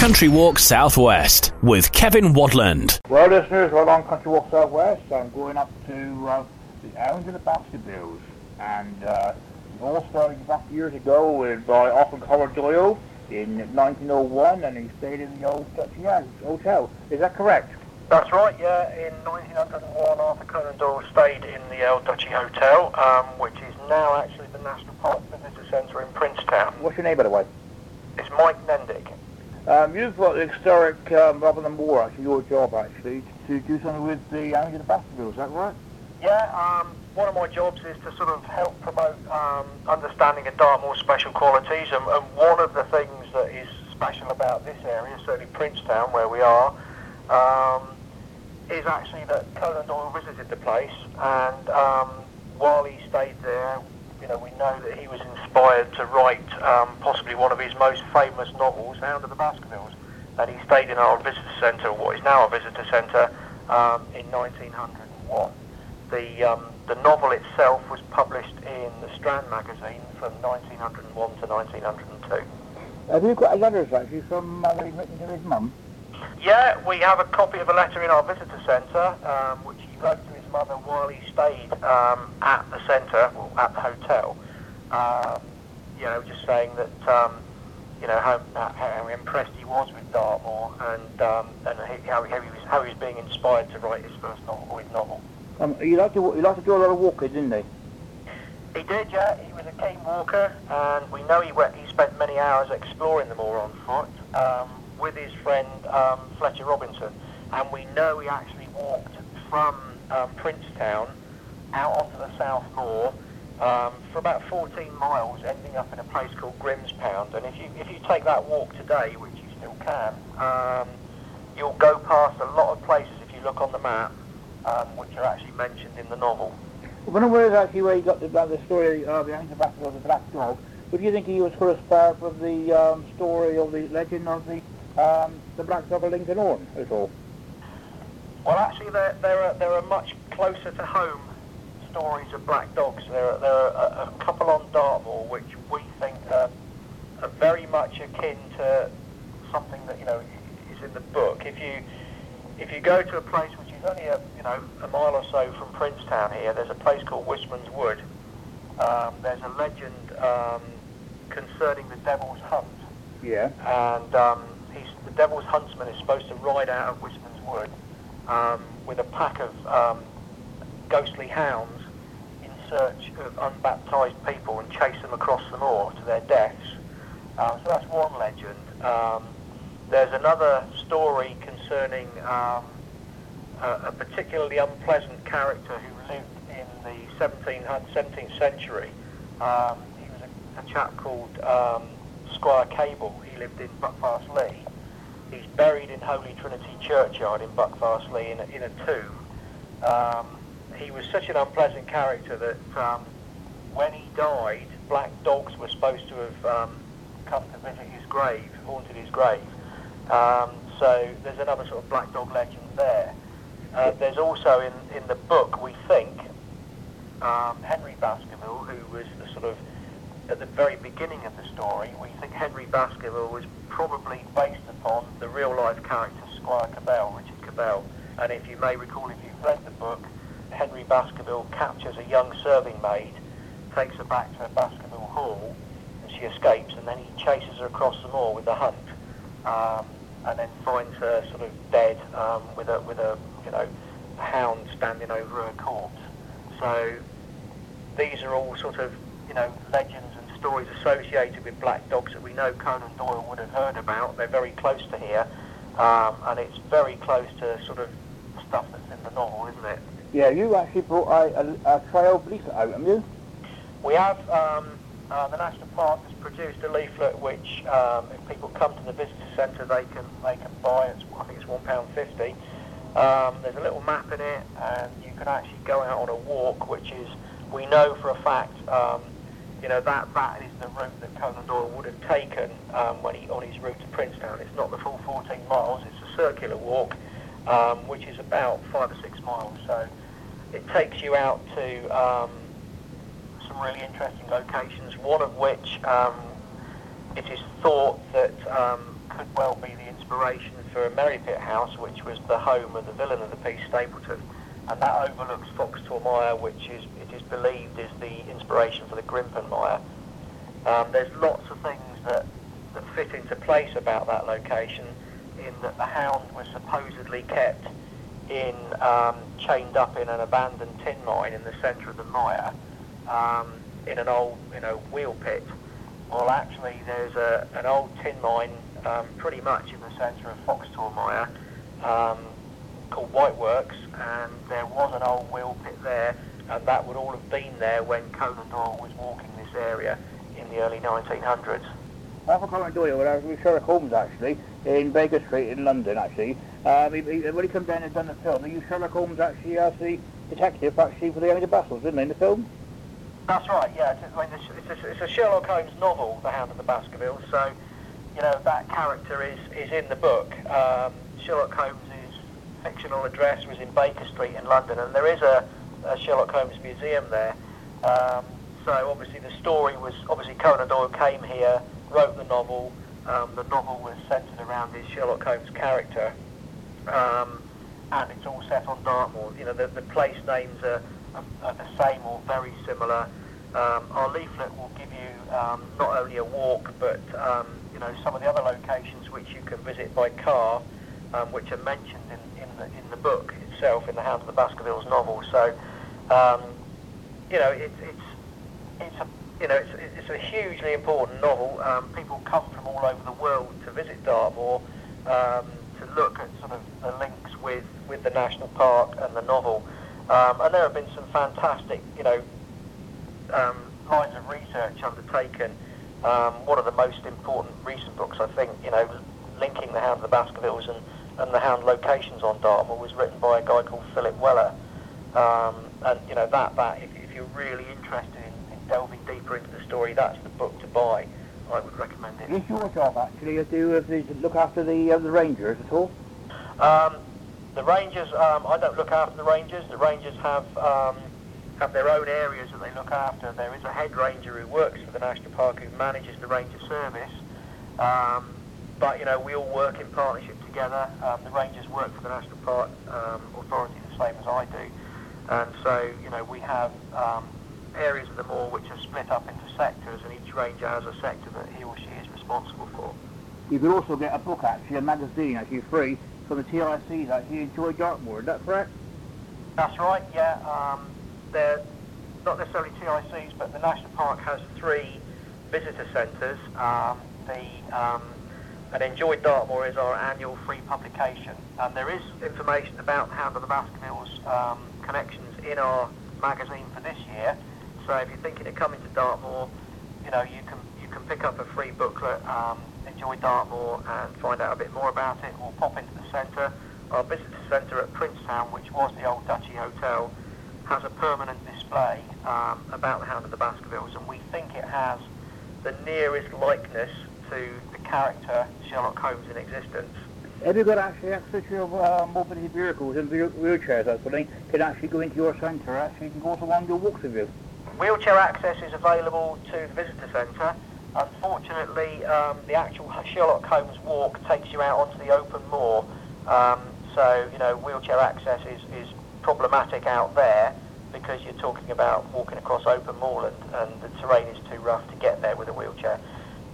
Country Walk Southwest with Kevin Wadland. Well, listeners, we're on Country Walk Southwest. I'm going up to uh, the Hounds of the Baskervilles. And uh, it all started back years ago with by Arthur Howard Doyle in 1901, and he stayed in the old Duchy Hotel. Is that correct? That's right, yeah. In 1901, Arthur Conan Doyle stayed in the Old Duchy Hotel, um, which is now actually the National Park Visitor Centre in Princetown. What's your name, by the way? It's Mike Nendick. Um, you've got the historic um, rather than more, actually, your job, actually, to do something with the the Baskervilles. Is that right? Yeah, um, one of my jobs is to sort of help promote um, understanding of Dartmoor's special qualities, and, and one of the things that is special about this area, certainly Princetown, where we are, um, is actually that Conan Doyle visited the place, and um, while he stayed there, you know, we know that he was inspired to write um, possibly one of his most famous novels, Hound of the Baskervilles, and he stayed in our visitor centre, what is now our visitor centre, um, in 1901. The um, the novel itself was published in the Strand magazine from 1901 to 1902. Have you got a letter actually, from uh, written to his mum? Yeah, we have a copy of a letter in our visitor centre, um, which he wrote to his mother while he stayed um, at the centre, well, at the hotel. Um, you know, just saying that, um, you know, how, how impressed he was with Dartmoor and, um, and how, he, how, he was, how he was being inspired to write his first novel, his novel. Um, he liked to he liked to do a lot of walking, didn't he? He did, yeah. He was a keen walker, and we know he went, he spent many hours exploring the moor on foot um, with his friend um, Fletcher Robinson, and we know he actually walked from um, Princetown out onto the South Moor um, for about 14 miles, ending up in a place called Grimspound. And if you if you take that walk today, which you still can, um, you'll go past a lot of places if you look on the map um, which are actually mentioned in the novel. When was actually where you got the, the story of the Hounds of of the Black Dog, do you think he was sort of the um, story of the legend of the um, the Black Dog of Lincoln Horn at all? Well, actually, there, there, are, there are much closer to home stories of black dogs. There are, there are a, a couple on Dartmoor which we think are, are very much akin to something that you know is in the book. If you if you go to a place which is only a you know a mile or so from Princetown here, there's a place called Wistman's Wood. Um, there's a legend um, concerning the Devil's Hunt. Yeah. And um, he's, the Devil's Huntsman is supposed to ride out of Wistman's Wood um, with a pack of um, ghostly hounds in search of unbaptized people and chase them across the moor to their deaths. Uh, so that's one legend. Um, there's another story concerning um, a, a, particularly unpleasant character who lived in the 17th, 17th century. Um, he was a, a chap called um, Squire Cabell. He lived in Buckfastleigh. He's buried in Holy Trinity Churchyard in Buckfastleigh in a, in a tomb. Um, he was such an unpleasant character that um, when he died, black dogs were supposed to have um, come to visit his grave, haunted his grave. Um, so there's another sort of black dog legend there. Uh, there's also in, in the book, we think, um, Henry Baskerville, who was the sort of at the very beginning of the story, we think Henry Baskerville was probably based upon the real life character Squire Cabell, Richard Cabell. And if you may recall, if you've read the book, Henry Baskerville captures a young serving maid, takes her back to Baskerville Hall, and she escapes, and then he chases her across the moor with a hunt. Um, and then finds her sort of dead um, with a with a you know hound standing over her corpse. So these are all sort of you know legends stories associated with black dogs that we know Conan Doyle would have heard about. They're very close to here, um, and it's very close to sort of stuff that's in the novel, isn't it? Yeah, you actually brought a, a, a trail leaflet out, haven't you? We have. Um, uh, the National Park has produced a leaflet which, um, if people come to the visitor centre, they can they can buy. It's, I think it's one pound fifty. Um, there's a little map in it, and you can actually go out on a walk, which is we know for a fact. Um, you know that that is the route that Conan Doyle would have taken um, when he on his route to Princetown. It's not the full 14 miles; it's a circular walk, um, which is about five or six miles. So it takes you out to um, some really interesting locations, one of which um, it is thought that um, could well be the inspiration for a Merripit House, which was the home of the villain of the piece, Stapleton. And that overlooks Foxtor Mire, which is it is believed is the inspiration for the Grimpen Mire. Um, there's lots of things that, that fit into place about that location in that the hound was supposedly kept in um, chained up in an abandoned tin mine in the centre of the mire um, in an old you know wheel pit. Well, actually, there's a, an old tin mine um, pretty much in the centre of Foxtor Mire called Whiteworks, and there was an old wheel pit there, and that would all have been there when Conan Doyle was walking this area in the early 1900s. Arthur Conan Doyle, when I was with Sherlock Holmes actually, in Baker Street in London actually, um, he, he, when he come down and done the film, they used Sherlock Holmes actually as the detective actually for the Hound of Baskervilles, didn't they, in the film? That's right, yeah. It's, I mean, it's, a, it's a Sherlock Holmes novel, The Hound of the Baskervilles, so, you know, that character is, is in the book. Um, Sherlock Holmes' fictional address was in Baker Street in London, and there is a, a Sherlock Holmes museum there. Um, so obviously the story was, obviously Conan Doyle came here, wrote the novel, um, the novel was centred around his Sherlock Holmes character, um, and it's all set on Dartmoor. You know, the, the place names are, are, are the same or very similar. Um, our leaflet will give you um, not only a walk, but um, you know some of the other locations which you can visit by car, which are mentioned in, in the book itself, in the Hound of the Baskervilles novel. So, um, you know, it, it's it's a you know it's, it's a hugely important novel. Um, people come from all over the world to visit Dartmoor um, to look at sort of the links with with the national park and the novel. Um, and there have been some fantastic, you know, um, lines of research undertaken. Um, one of the most important recent books, I think, you know, linking the Hound of the Baskervilles and, and the Hound locations on Dartmoor was written by a guy called Philip Weller. Um, and, you know, that, that if, if you're really interested in, in delving deeper into the story, that's the book to buy. I would recommend it. It's your job actually to do with the, look after the uh, the Rangers at all. Um, the Rangers, um, I don't look after the Rangers. The Rangers have um, have their own areas that they look after. There is a head ranger who works for the National Park who manages the ranger service. Um, but you know, we all work in partnership together. Um, the Rangers work for the National Park um, Authority the same as I do, and so you know we have um, areas of the moor which are split up into sectors, and each ranger has a sector that he or she is responsible for. You could also get a book actually, a magazine actually free from the TICs actually enjoy Dartmoor. Is that correct? That's right. Yeah. Um, they're not necessarily TICs, but the national park has three visitor centres. Um, the um, and Enjoy Dartmoor is our annual free publication, and there is information about the Hound of the Baskervilles um, connections in our magazine for this year. So if you're thinking of coming to Dartmoor, you know you can you can pick up a free booklet, um, Enjoy Dartmoor, and find out a bit more about it, or pop into the centre. Our visitor centre at Princetown, which was the old Duchy Hotel, has a permanent display um, about the Hound of the Baskervilles, and we think it has the nearest likeness to the character Sherlock Holmes in existence. Have you got actually access to your uh, mobility vehicles and wheelchairs, that sort of thing, can actually go into your centre, actually you can go to one of your walks with you? Wheelchair access is available to the visitor centre. Unfortunately, um, the actual Sherlock Holmes walk takes you out onto the open moor, um, so you know wheelchair access is, is problematic out there because you're talking about walking across open moorland and the terrain is too rough to get there with a wheelchair.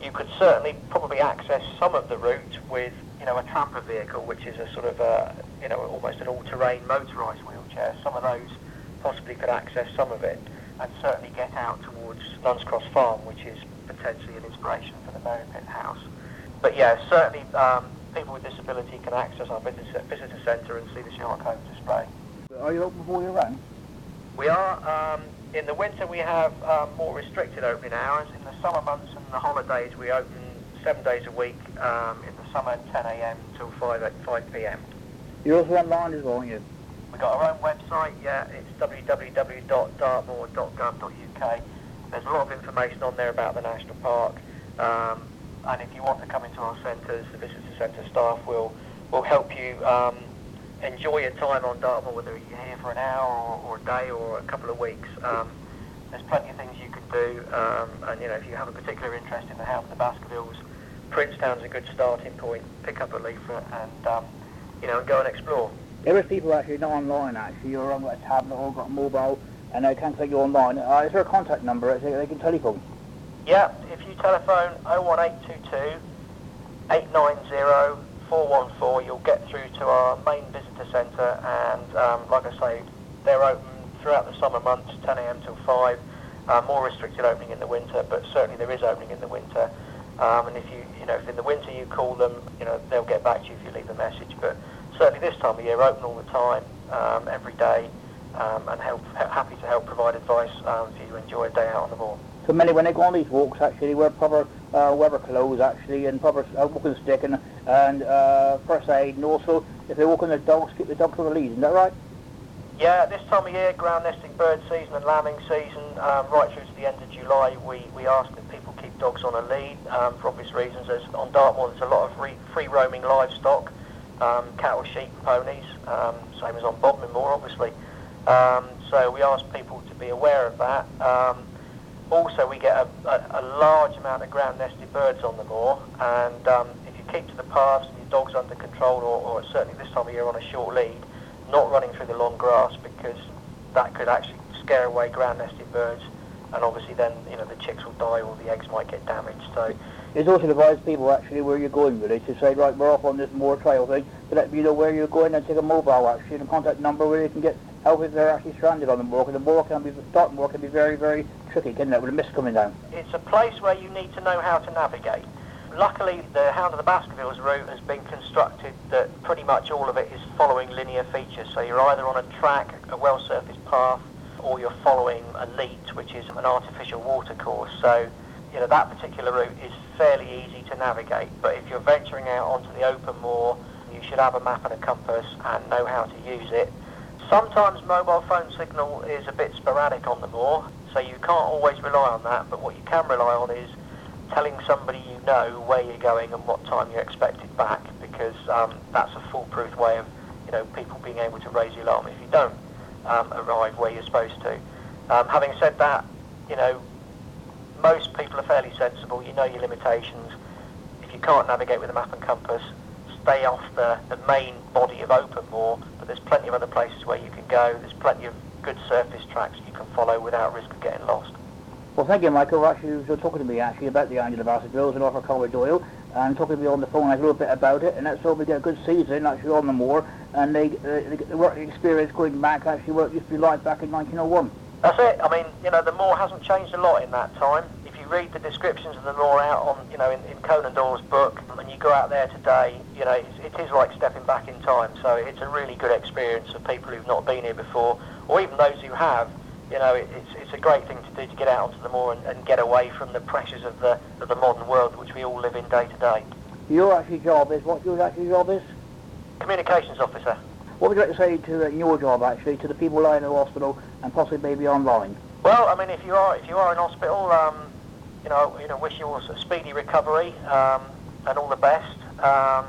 You could certainly probably access some of the route with you know a tramper vehicle, which is a sort of a, you know almost an all-terrain motorised wheelchair. Some of those possibly could access some of it and certainly get out towards Nuns Cross Farm, which is potentially an inspiration for the Merripit House. But yeah, certainly um, people with disability can access our visitor, visitor centre and see the Sherlock Holmes display. Are you open before you run? We are, um, in the winter we have um, more restricted opening hours. In the summer months and the holidays we open seven days a week. Um, in the summer 10am till 5, 5pm. You're also online as well, aren't you? We've got our own website, yeah, it's www.dartmoor.gov.uk. There's a lot of information on there about the national park. Um, and if you want to come into our centres, the visitor centre staff will, will help you um, enjoy your time on Dartmoor, whether you're here for an hour or, or a day or a couple of weeks. Um, there's plenty of things you can do, um, and you know if you have a particular interest in the Hound of the Baskervilles, Princetown's a good starting point. Pick up a leaflet and um, you know and go and explore. There is people actually not online actually, you're on a tablet or got a mobile and they can't take you online. Uh, is there a contact number they, they can telephone? Yeah, if you telephone 01822 890 414, you'll get through to our main visitor centre and um, like I say, they're open throughout the summer months, 10am till 5. Uh, more restricted opening in the winter, but certainly there is opening in the winter. Um, and if you, you know, if in the winter you call them, you know, they'll get back to you if you leave a message. But certainly this time of year, open all the time, um, every day, um, and help, happy to help provide advice um, for you enjoy a day out on the moor. So many, when they go on these walks, actually, wear proper uh, weather clothes, actually, and proper uh, walking stick and, and uh, aid, and also, if they're walking the dogs, keep the dogs on the lead. Is that right? Yeah, this time of year, ground nesting bird season and lambing season, um, right through to the end of July, we, we ask that people keep dogs on a lead um, for obvious reasons. There's, on Dartmoor, there's a lot of free, free roaming livestock, um, cattle, sheep, ponies, um, same as on Bodmin Moor, obviously. Um, so we ask people to be aware of that. Um, also, we get a, a, a, large amount of ground nested birds on the moor, and keep to the paths and your dog's under control, or, or certainly this time of year on a short lead, not running through the long grass because that could actually scare away ground nesting birds and obviously then you know the chicks will die or the eggs might get damaged. So it's also to advise people actually where you're going really to say right we're off on this moor trail thing to let you know where you're going and take a mobile actually and a contact number where you can get help if they're actually stranded on the moor because the moor can be the moor can be very very tricky can it with a mist coming down? It's a place where you need to know how to navigate luckily, the Hound of the Baskervilles route has been constructed that pretty much all of it is following linear features. So you're either on a track, a well-surfaced path, or you're following a leat, which is an artificial watercourse. So, you know, that particular route is fairly easy to navigate. But if you're venturing out onto the open moor, you should have a map and a compass and know how to use it. Sometimes mobile phone signal is a bit sporadic on the moor, so you can't always rely on that. But what you can rely on is telling somebody you know where you're going and what time you're expected back because um, that's a foolproof way of you know people being able to raise the alarm if you don't um, arrive where you're supposed to. Um, having said that, you know most people are fairly sensible. You know your limitations. If you can't navigate with a map and compass, stay off the, the main body of open moor. But there's plenty of other places where you can go. There's plenty of good surface tracks you can follow without risk of getting lost. Well, thank you, Michael. Actually, were talking to me actually about the Angela Bassett drills and Arthur Cower Doyle, and talking to me on the phone a little bit about it, and that's all we get a good season actually on the moor, and they, uh, the work experience going back actually what it used to be like back in 1901. That's it. I mean, you know, the moor hasn't changed a lot in that time. If you read the descriptions of the moor out on, you know, in, in Conan Doyle's book, and you go out there today, you know, it's, it is like stepping back in time. So it's a really good experience for people who've not been here before, or even those who have you know, it, it's, it's a great thing to do to get out onto the moor and, and get away from the pressures of the, of the modern world which we all live in day to day. Your actual job is, what your actual job is? Communications officer. What would you like to say to uh, your job actually, to the people lying in the hospital and possibly maybe online? Well, I mean, if you are if you are in hospital, um, you know, you know, wish you all a speedy recovery um, and all the best. Um,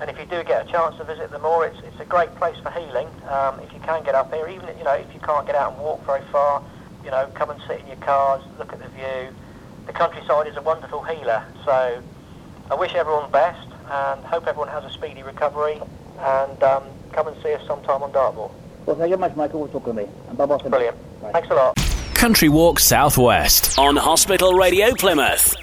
and if you do get a chance to visit the moor, it's, it's a great place for healing. Um, if you can get up here, even you know if you can't get out and walk very far, you know, come and sit in your cars, look at the view. The countryside is a wonderful healer. So I wish everyone the best and hope everyone has a speedy recovery. And um, come and see us sometime on Dartmoor. Well, thank you very much, Michael, for talking to me. And bye-bye. Brilliant. Bye. Thanks a lot. Country Walk Southwest on Hospital Radio Plymouth.